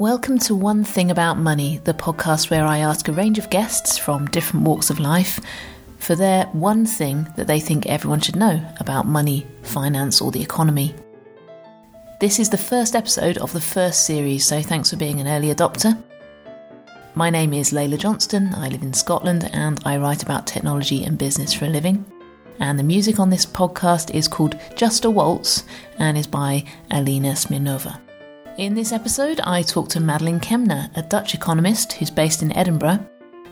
Welcome to One Thing About Money, the podcast where I ask a range of guests from different walks of life for their one thing that they think everyone should know about money, finance, or the economy. This is the first episode of the first series, so thanks for being an early adopter. My name is Leila Johnston, I live in Scotland, and I write about technology and business for a living. And the music on this podcast is called Just a Waltz and is by Alena Smirnova. In this episode, I talked to Madeleine Kemna, a Dutch economist who's based in Edinburgh.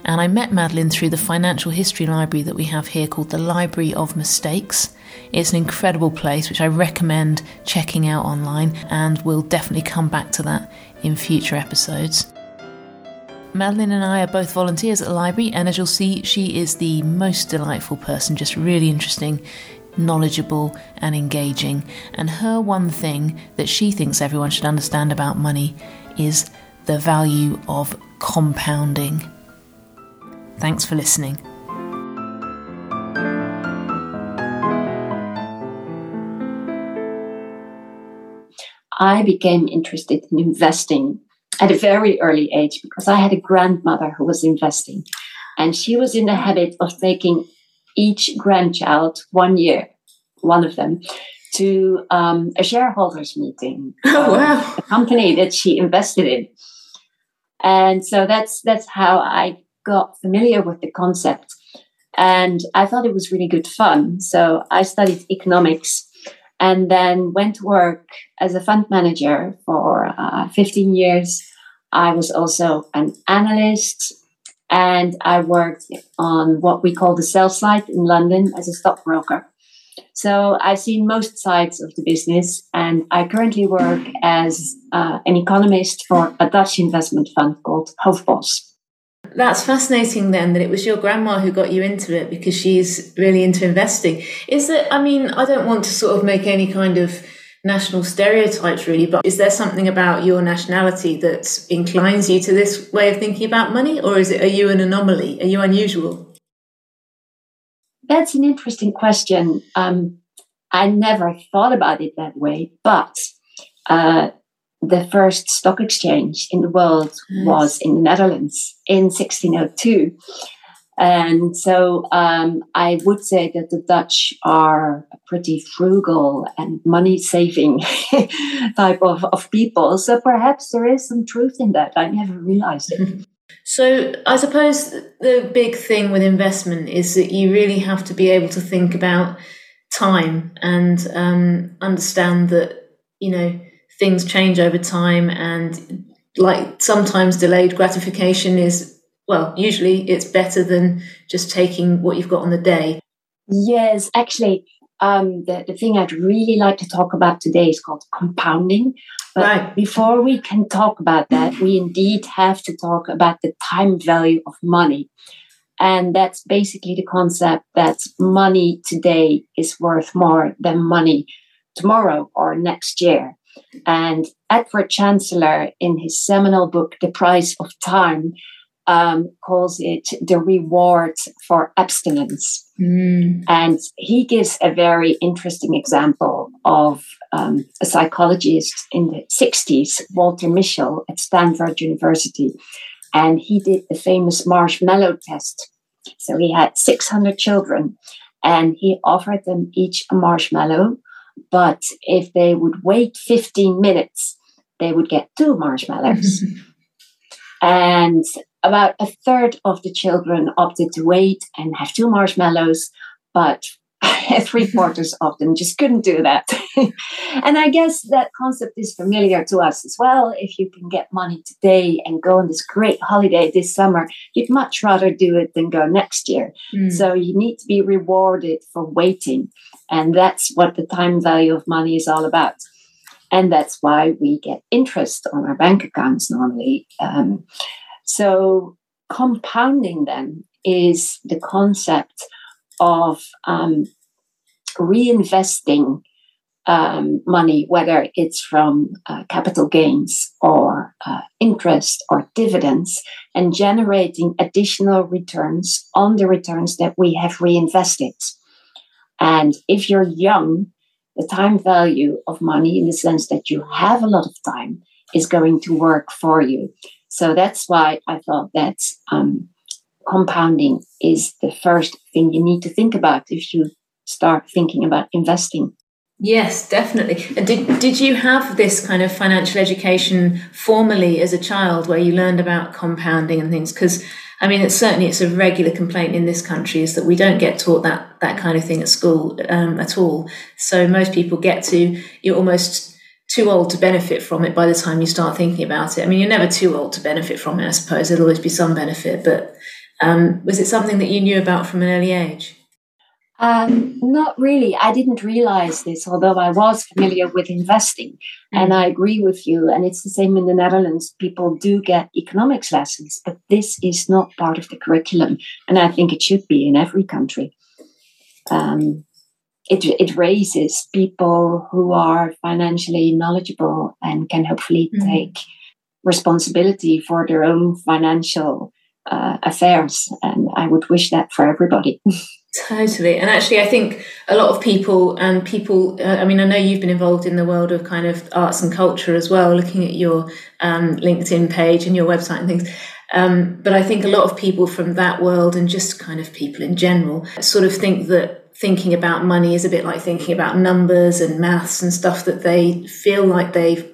And I met Madeleine through the financial history library that we have here called the Library of Mistakes. It's an incredible place which I recommend checking out online, and we'll definitely come back to that in future episodes. Madeleine and I are both volunteers at the library, and as you'll see, she is the most delightful person, just really interesting knowledgeable, and engaging. And her one thing that she thinks everyone should understand about money is the value of compounding. Thanks for listening. I became interested in investing at a very early age because I had a grandmother who was investing. And she was in the habit of taking each grandchild one year, one of them, to um, a shareholders meeting. Oh wow! A company that she invested in, and so that's that's how I got familiar with the concept, and I thought it was really good fun. So I studied economics. And then went to work as a fund manager for uh, 15 years. I was also an analyst and I worked on what we call the sell side in London as a stockbroker. So I've seen most sides of the business, and I currently work as uh, an economist for a Dutch investment fund called Hoofdbos. That's fascinating then that it was your grandma who got you into it because she's really into investing. Is it, I mean, I don't want to sort of make any kind of national stereotypes really but is there something about your nationality that inclines you to this way of thinking about money or is it are you an anomaly? Are you unusual? That's an interesting question. Um, i never thought about it that way but uh, the first stock exchange in the world nice. was in the netherlands in 1602 and so um, I would say that the Dutch are a pretty frugal and money saving type of, of people. So perhaps there is some truth in that. I never realized it. So I suppose the big thing with investment is that you really have to be able to think about time and um, understand that, you know, things change over time and like sometimes delayed gratification is well, usually it's better than just taking what you've got on the day. Yes, actually, um, the, the thing I'd really like to talk about today is called compounding. But right. before we can talk about that, we indeed have to talk about the time value of money. And that's basically the concept that money today is worth more than money tomorrow or next year. And Edward Chancellor, in his seminal book, The Price of Time, um, calls it the reward for abstinence. Mm. And he gives a very interesting example of um, a psychologist in the 60s, Walter Mischel at Stanford University. And he did the famous marshmallow test. So he had 600 children and he offered them each a marshmallow. But if they would wait 15 minutes, they would get two marshmallows. and about a third of the children opted to wait and have two marshmallows, but three quarters of them just couldn't do that. and I guess that concept is familiar to us as well. If you can get money today and go on this great holiday this summer, you'd much rather do it than go next year. Mm. So you need to be rewarded for waiting. And that's what the time value of money is all about. And that's why we get interest on our bank accounts normally. Um, so, compounding them is the concept of um, reinvesting um, money, whether it's from uh, capital gains or uh, interest or dividends, and generating additional returns on the returns that we have reinvested. And if you're young, the time value of money, in the sense that you have a lot of time, is going to work for you. So that's why I thought that um, compounding is the first thing you need to think about if you start thinking about investing. Yes, definitely. And did did you have this kind of financial education formally as a child, where you learned about compounding and things? Because I mean, it's certainly it's a regular complaint in this country is that we don't get taught that that kind of thing at school um, at all. So most people get to you're almost too old to benefit from it by the time you start thinking about it. I mean, you're never too old to benefit from it. I suppose there'll always be some benefit, but um, was it something that you knew about from an early age? Um, not really. I didn't realize this, although I was familiar with investing. Mm-hmm. And I agree with you. And it's the same in the Netherlands. People do get economics lessons, but this is not part of the curriculum. And I think it should be in every country. Um, it, it raises people who are financially knowledgeable and can hopefully mm-hmm. take responsibility for their own financial uh, affairs. And I would wish that for everybody. Totally. And actually, I think a lot of people and people, uh, I mean, I know you've been involved in the world of kind of arts and culture as well, looking at your um, LinkedIn page and your website and things. Um, but I think a lot of people from that world and just kind of people in general sort of think that thinking about money is a bit like thinking about numbers and maths and stuff that they feel like they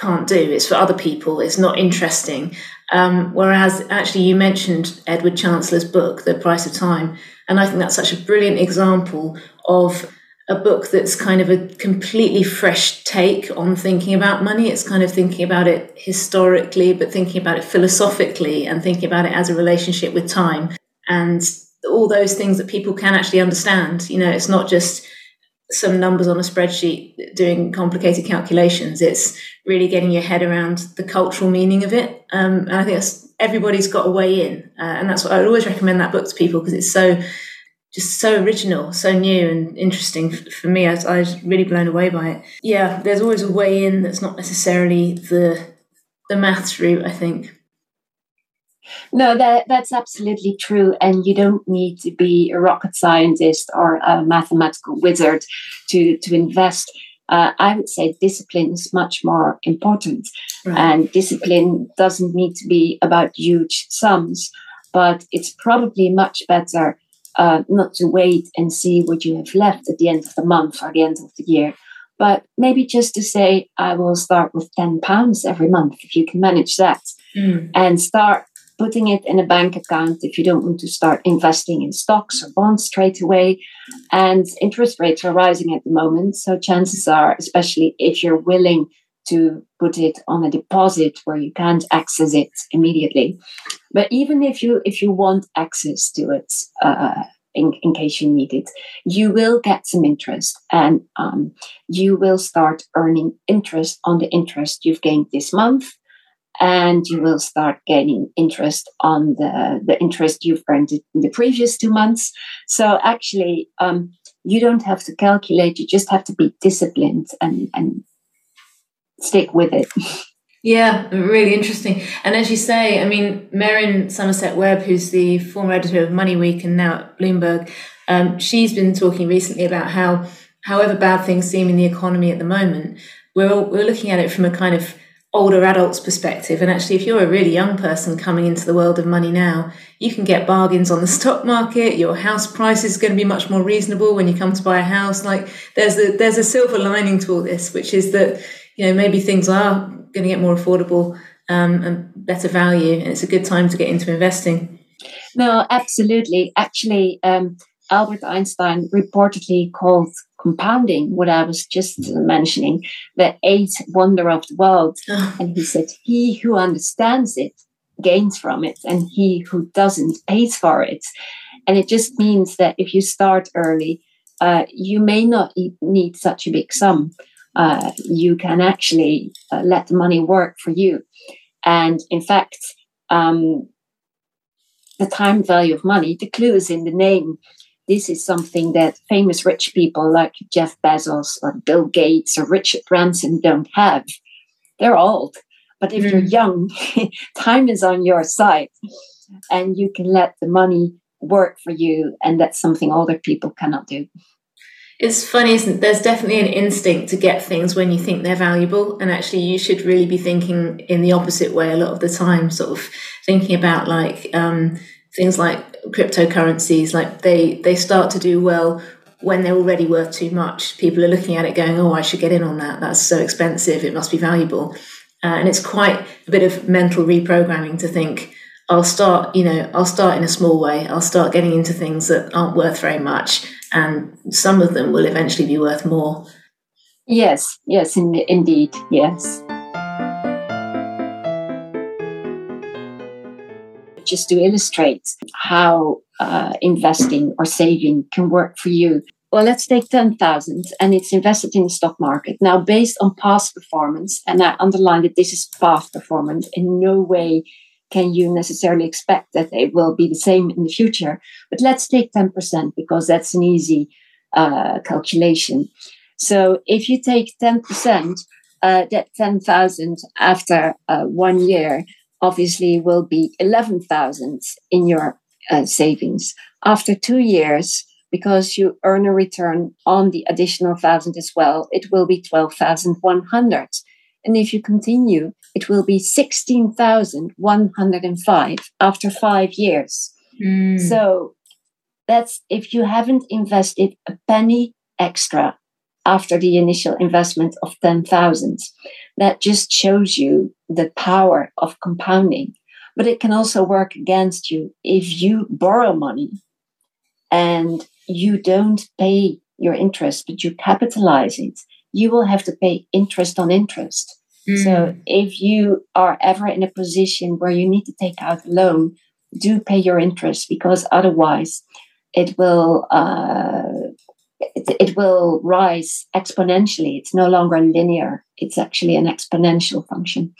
can't do. It's for other people, it's not interesting. Um, whereas actually, you mentioned Edward Chancellor's book, The Price of Time and I think that's such a brilliant example of a book that's kind of a completely fresh take on thinking about money. It's kind of thinking about it historically, but thinking about it philosophically and thinking about it as a relationship with time and all those things that people can actually understand. You know, it's not just some numbers on a spreadsheet doing complicated calculations. It's really getting your head around the cultural meaning of it. Um, and I think everybody's got a way in, uh, and that's what I would always recommend that book to people because it's so just so original, so new and interesting for me. I, I was really blown away by it. Yeah, there's always a way in that's not necessarily the the maths route. I think. No, that that's absolutely true, and you don't need to be a rocket scientist or a mathematical wizard to to invest. Uh, I would say discipline is much more important, right. and discipline doesn't need to be about huge sums, but it's probably much better uh, not to wait and see what you have left at the end of the month or the end of the year, but maybe just to say, I will start with 10 pounds every month if you can manage that, mm. and start putting it in a bank account if you don't want to start investing in stocks or bonds straight away. And interest rates are rising at the moment. So chances are, especially if you're willing to put it on a deposit where you can't access it immediately. But even if you if you want access to it, uh, in, in case you need it, you will get some interest and um, you will start earning interest on the interest you've gained this month and you will start gaining interest on the, the interest you've earned in the previous two months. So actually, um, you don't have to calculate, you just have to be disciplined and, and stick with it. Yeah, really interesting. And as you say, I mean, Merryn Somerset Webb, who's the former editor of Money Week and now at Bloomberg, um, she's been talking recently about how, however bad things seem in the economy at the moment, we're, all, we're looking at it from a kind of older adults perspective. And actually if you're a really young person coming into the world of money now you can get bargains on the stock market. Your house price is going to be much more reasonable when you come to buy a house. Like there's a there's a silver lining to all this which is that you know maybe things are going to get more affordable um, and better value and it's a good time to get into investing. No absolutely. Actually um, albert einstein reportedly called compounding what I was just mentioning, the eighth wonder of the world. Oh. And he said, He who understands it gains from it, and he who doesn't pays for it. And it just means that if you start early, uh, you may not need such a big sum. Uh, you can actually uh, let the money work for you. And in fact, um, the time value of money, the clue is in the name this is something that famous rich people like Jeff Bezos or Bill Gates or Richard Branson don't have. They're old. But if mm. you're young, time is on your side and you can let the money work for you. And that's something older people cannot do. It's funny, isn't it? There's definitely an instinct to get things when you think they're valuable. And actually, you should really be thinking in the opposite way a lot of the time, sort of thinking about like um, things like cryptocurrencies, like they, they start to do well when they're already worth too much. People are looking at it going, oh, I should get in on that. That's so expensive. It must be valuable. Uh, and it's quite a bit of mental reprogramming to think, I'll start, you know, I'll start in a small way. I'll start getting into things that aren't worth very much, and some of them will eventually be worth more. Yes, yes, in, indeed, yes. Just to illustrate how uh, investing or saving can work for you. Well, let's take 10,000 and it's invested in the stock market. Now, based on past performance, and I underline that this is past performance, in no way can you necessarily expect that they will be the same in the future? But let's take 10% because that's an easy uh, calculation. So if you take 10%, uh, that 10,000 after uh, one year obviously will be 11,000 in your uh, savings. After two years, because you earn a return on the additional thousand as well, it will be 12,100. And if you continue, it will be 16,105 after five years. Mm. So that's if you haven't invested a penny extra after the initial investment of 10,000. That just shows you the power of compounding. But it can also work against you if you borrow money and you don't pay your interest, but you capitalize it you will have to pay interest on interest. Mm. So if you are ever in a position where you need to take out a loan, do pay your interest because otherwise it will uh, it, it will rise exponentially. It's no longer linear. It's actually an exponential function.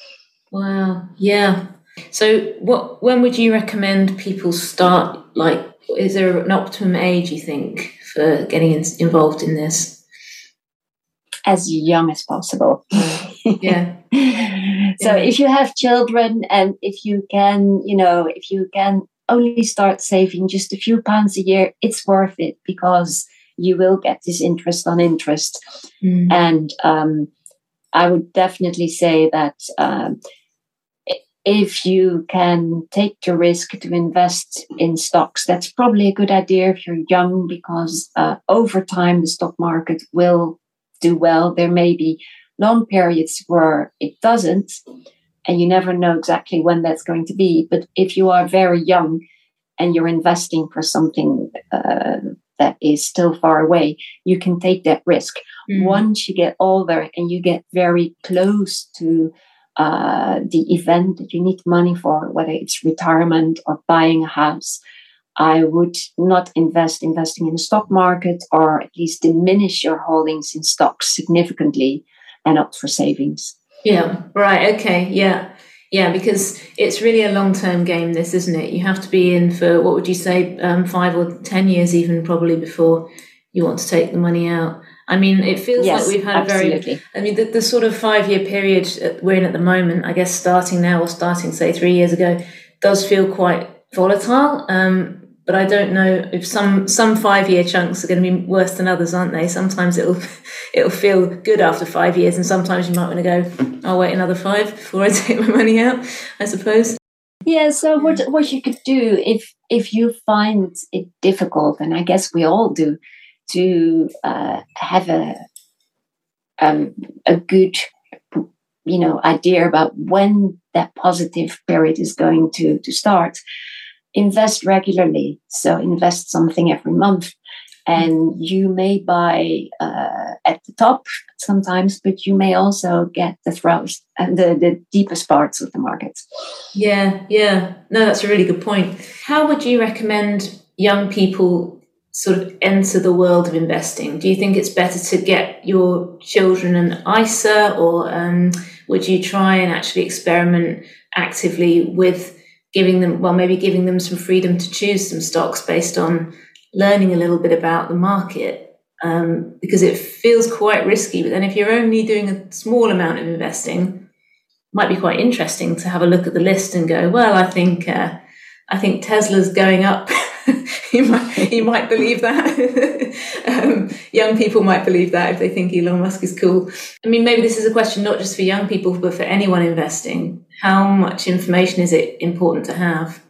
Wow. Yeah. So what when would you recommend people start like is there an optimum age you think for getting in, involved in this? as young as possible. yeah. so yeah. if you have children and if you can, you know, if you can only start saving just a few pounds a year, it's worth it because you will get this interest on interest. Mm. And um, I would definitely say that um, if you can take the risk to invest in stocks, that's probably a good idea if you're young because uh, over time the stock market will do well. There may be long periods where it doesn't, and you never know exactly when that's going to be. But if you are very young and you're investing for something uh, that is still far away, you can take that risk. Mm. Once you get older and you get very close to uh, the event that you need money for, whether it's retirement or buying a house, I would not invest investing in the stock market or at least diminish your holdings in stocks significantly and opt for savings. Yeah, right. Okay. Yeah. Yeah, because it's really a long term game, this, isn't it? You have to be in for, what would you say, um, five or 10 years, even probably before you want to take the money out. I mean, it feels yes, like we've had absolutely. a very, I mean, the, the sort of five year period we're in at the moment, I guess starting now or starting, say, three years ago, does feel quite volatile. Um, but I don't know if some some five year chunks are going to be worse than others, aren't they? Sometimes it'll it'll feel good after five years, and sometimes you might want to go, I'll wait another five before I take my money out. I suppose. Yeah. So what what you could do if if you find it difficult, and I guess we all do, to uh, have a um, a good you know idea about when that positive period is going to to start invest regularly. So invest something every month. And you may buy uh, at the top sometimes, but you may also get the thrust and the, the deepest parts of the market. Yeah, yeah. No, that's a really good point. How would you recommend young people sort of enter the world of investing? Do you think it's better to get your children an ISA, or um, would you try and actually experiment actively with giving them, well, maybe giving them some freedom to choose some stocks based on learning a little bit about the market. Um, because it feels quite risky. But then if you're only doing a small amount of investing, might be quite interesting to have a look at the list and go, well, I think uh, I think Tesla's going up you might you might believe that. um, young people might believe that if they think Elon Musk is cool. I mean, maybe this is a question not just for young people, but for anyone investing. How much information is it important to have?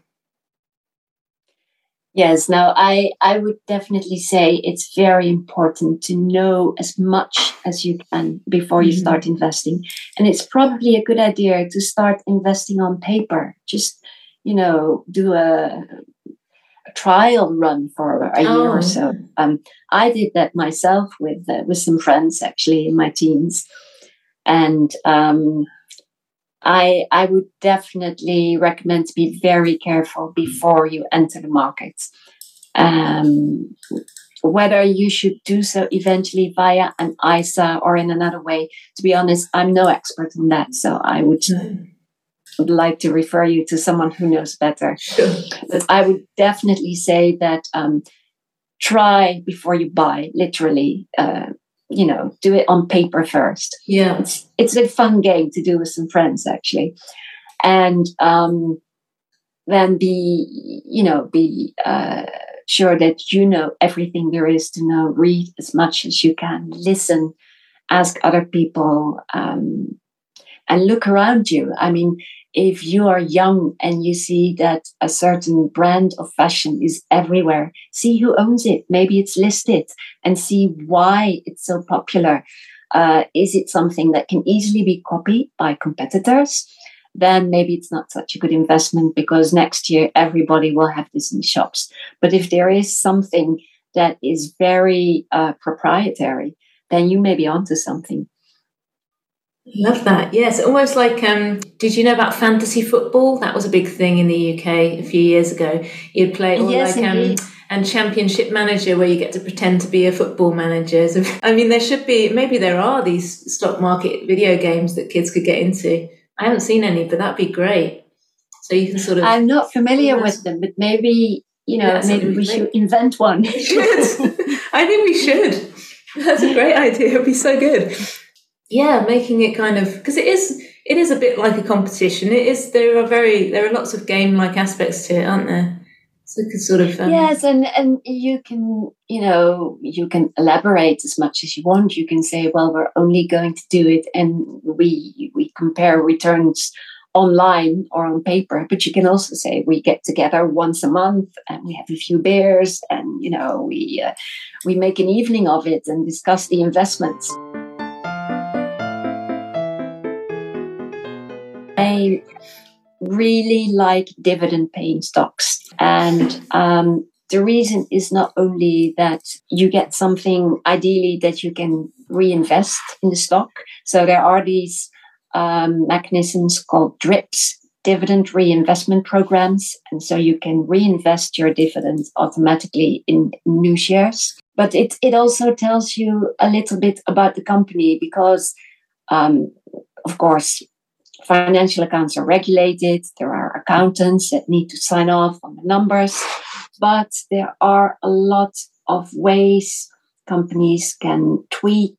Yes, now I, I would definitely say it's very important to know as much as you can before you mm-hmm. start investing. And it's probably a good idea to start investing on paper. Just, you know, do a, a trial run for a oh. year or so. Oh. Um, I did that myself with uh, with some friends actually in my teens. And um, I, I would definitely recommend to be very careful before you enter the market. Um, whether you should do so eventually via an ISA or in another way, to be honest, I'm no expert on that. So I would, mm. Would like to refer you to someone who knows better. But I would definitely say that um, try before you buy, literally. Uh, you know, do it on paper first. Yeah. It's, it's a fun game to do with some friends, actually. And um, then be, you know, be uh, sure that you know everything there is to know, read as much as you can, listen, ask other people, um, and look around you. I mean, if you are young and you see that a certain brand of fashion is everywhere, see who owns it. Maybe it's listed and see why it's so popular. Uh, is it something that can easily be copied by competitors? Then maybe it's not such a good investment because next year everybody will have this in shops. But if there is something that is very uh, proprietary, then you may be onto something. Love that. Yes, almost like um, did you know about fantasy football? That was a big thing in the UK a few years ago. You'd play all yes, like um, and championship manager where you get to pretend to be a football manager. So, I mean, there should be maybe there are these stock market video games that kids could get into. I haven't seen any, but that'd be great. So you can sort of. I'm not familiar with them, but maybe you know, yeah, maybe we should invent one. I think we should. That's a great idea. It'd be so good yeah, making it kind of because it is it is a bit like a competition. It is there are very there are lots of game like aspects to it, aren't there? So it sort of um, yes, and and you can you know you can elaborate as much as you want. You can say, well, we're only going to do it, and we we compare returns online or on paper but you can also say we get together once a month and we have a few beers and you know we uh, we make an evening of it and discuss the investments I really like dividend paying stocks. And um, the reason is not only that you get something ideally that you can reinvest in the stock. So there are these um, mechanisms called DRIPs, dividend reinvestment programs. And so you can reinvest your dividends automatically in new shares. But it, it also tells you a little bit about the company because, um, of course, financial accounts are regulated. There are accountants that need to sign off on the numbers, but there are a lot of ways companies can tweak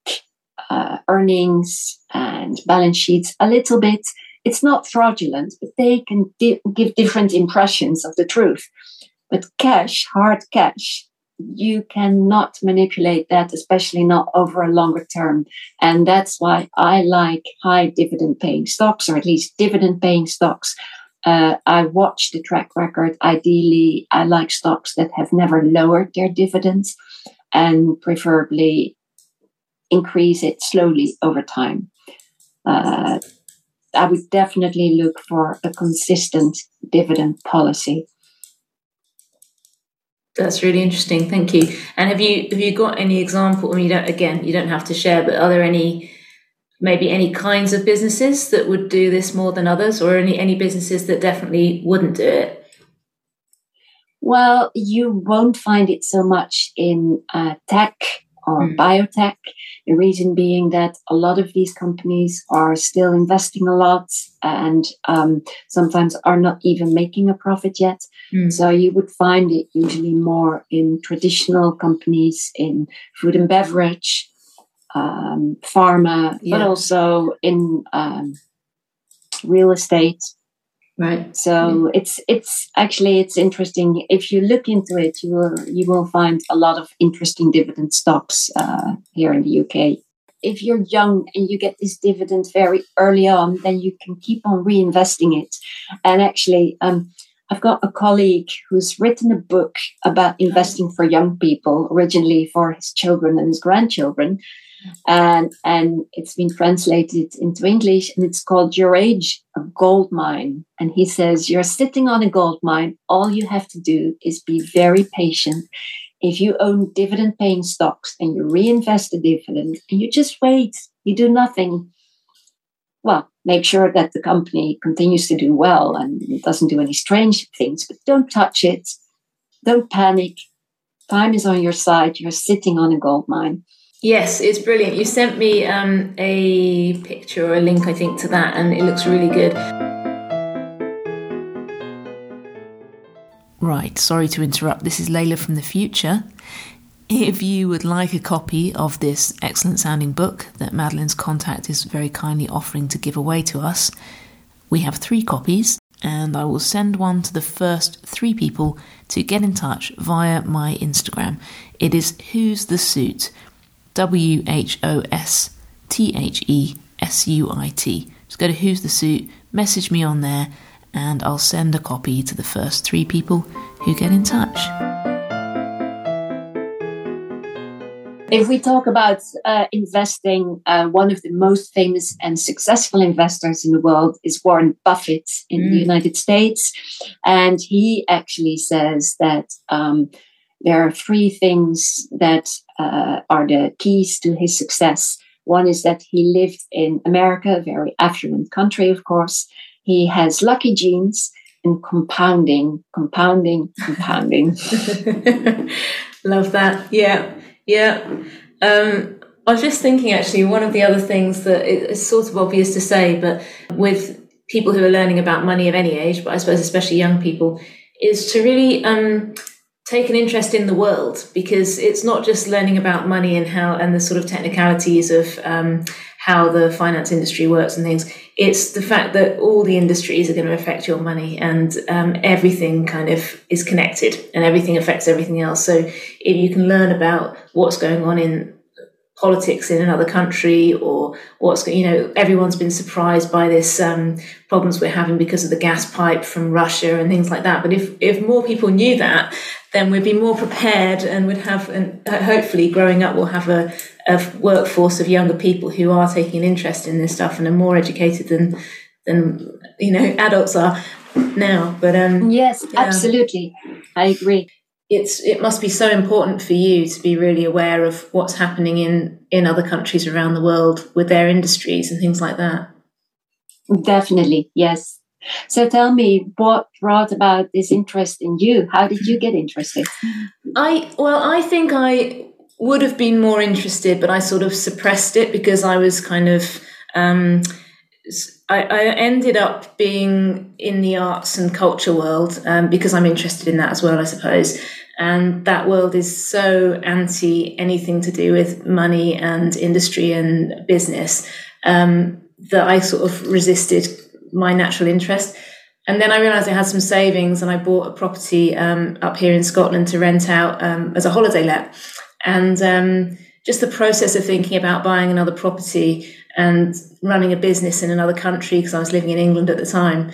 uh, earnings and balance sheets a little bit. It's not fraudulent, but they can di- give different impressions of the truth. But cash, hard cash, you cannot manipulate that, especially not over a longer term. And that's why I like high dividend paying stocks, or at least dividend paying stocks. Uh, I watch the track record. Ideally, I like stocks that have never lowered their dividends and preferably increase it slowly over time. Uh, I would definitely look for a consistent dividend policy. That's really interesting. Thank you. And have you have you got any example? I mean, you don't again, you don't have to share, but are there any maybe any kinds of businesses that would do this more than others, or any any businesses that definitely wouldn't do it? Well, you won't find it so much in uh, tech or mm. biotech. The reason being that a lot of these companies are still investing a lot and um, sometimes are not even making a profit yet. Mm. So you would find it usually more in traditional companies in food and beverage, um, pharma, yeah. but also in um, real estate. Right. So yeah. it's it's actually it's interesting. If you look into it, you will you will find a lot of interesting dividend stocks uh, here in the UK. If you're young and you get this dividend very early on, then you can keep on reinvesting it. And actually, um, I've got a colleague who's written a book about investing for young people, originally for his children and his grandchildren and and it's been translated into English, and it's called "Your Age: A Gold Mine." And he says, "You're sitting on a gold mine. All you have to do is be very patient. If you own dividend-paying stocks and you reinvest the dividend, and you just wait, you do nothing." Well, make sure that the company continues to do well and doesn't do any strange things, but don't touch it. Don't panic. Time is on your side. You're sitting on a gold mine. Yes, it's brilliant. You sent me um, a picture or a link, I think, to that, and it looks really good. Right, sorry to interrupt. This is Leila from the future. If you would like a copy of this excellent sounding book that Madeleine's contact is very kindly offering to give away to us, we have three copies, and I will send one to the first three people to get in touch via my Instagram. It is Who's the Suit W H O S T H E S U I T. Just go to Who's the Suit, message me on there, and I'll send a copy to the first three people who get in touch. If we talk about uh, investing, uh, one of the most famous and successful investors in the world is Warren Buffett in mm. the United States. And he actually says that um, there are three things that uh, are the keys to his success. One is that he lived in America, a very affluent country, of course. He has lucky genes and compounding, compounding, compounding. Love that. Yeah, yeah. Um, I was just thinking actually, one of the other things that is sort of obvious to say, but with people who are learning about money of any age, but I suppose especially young people, is to really um, take an interest in the world because it's not just learning about money and how and the sort of technicalities of um, how the finance industry works and things. It's the fact that all the industries are going to affect your money and um, everything kind of is connected and everything affects everything else. So if you can learn about what's going on in politics in another country or what's you know everyone's been surprised by this um, problems we're having because of the gas pipe from Russia and things like that but if if more people knew that then we'd be more prepared and would have and hopefully growing up we'll have a, a workforce of younger people who are taking an interest in this stuff and are more educated than than you know adults are now but um yes yeah. absolutely. I agree. It's it must be so important for you to be really aware of what's happening in in other countries around the world with their industries and things like that. Definitely yes so tell me what brought about this interest in you how did you get interested i well i think i would have been more interested but i sort of suppressed it because i was kind of um, I, I, ended up being in the arts and culture world um, because I'm interested in that as well, I suppose. And that world is so anti anything to do with money and industry and business um, that I sort of resisted my natural interest. And then I realized I had some savings and I bought a property um, up here in Scotland to rent out um, as a holiday let. And um, just the process of thinking about buying another property and running a business in another country because I was living in England at the time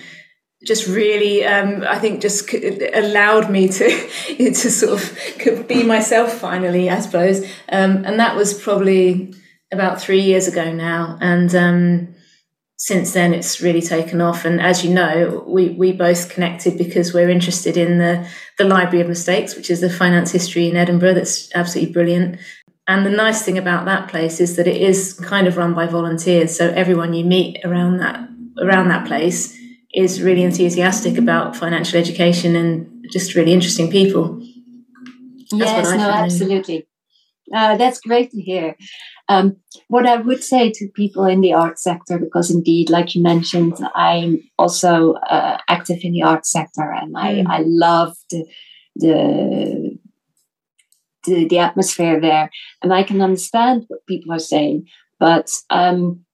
just really um, I think just allowed me to to sort of be myself finally I suppose um, and that was probably about three years ago now and um, since then it's really taken off and as you know we we both connected because we're interested in the the library of mistakes which is the finance history in Edinburgh that's absolutely brilliant and the nice thing about that place is that it is kind of run by volunteers. So everyone you meet around that around that place is really enthusiastic about financial education and just really interesting people. That's yes, no, absolutely. Uh, that's great to hear. Um, what I would say to people in the art sector, because indeed, like you mentioned, I'm also uh, active in the art sector, and I, mm. I love the, the the, the atmosphere there. And I can understand what people are saying. But um,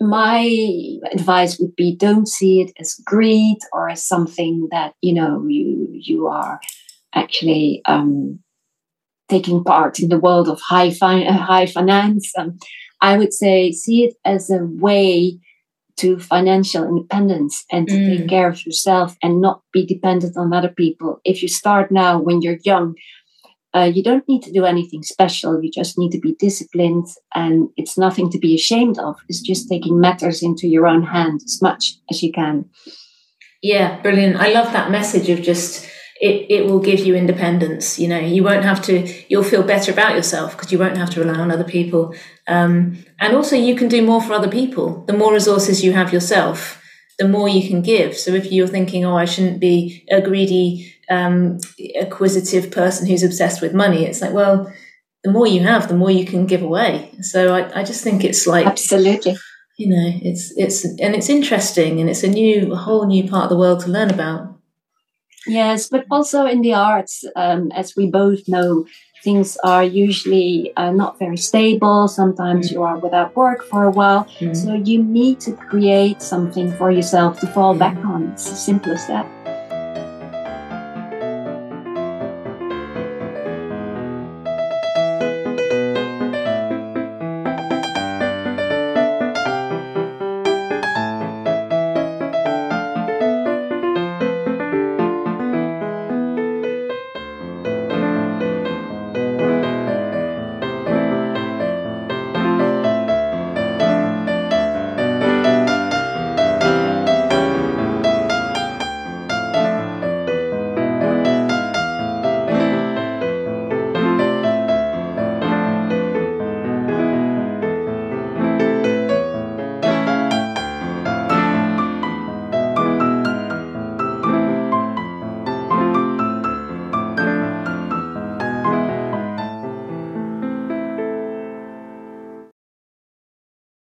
my advice would be don't see it as greed or as something that you know you you are actually um, taking part in the world of high fi- uh, high finance. Um, I would say see it as a way to financial independence and to mm. take care of yourself and not be dependent on other people. If you start now when you're young, uh, you don't need to do anything special. You just need to be disciplined, and it's nothing to be ashamed of. It's just taking matters into your own hand as much as you can. Yeah, brilliant. I love that message of just it, it will give you independence. You know, you won't have to, you'll feel better about yourself because you won't have to rely on other people. Um, and also, you can do more for other people. The more resources you have yourself, the more you can give. So if you're thinking, oh, I shouldn't be a greedy, um, acquisitive person who's obsessed with money, it's like, well, the more you have, the more you can give away. So I, I just think it's like absolutely, you know, it's it's and it's interesting and it's a new, a whole new part of the world to learn about. Yes, but also in the arts, um, as we both know, things are usually uh, not very stable. Sometimes mm. you are without work for a while. Mm. So you need to create something for yourself to fall back on. It's as simple as that.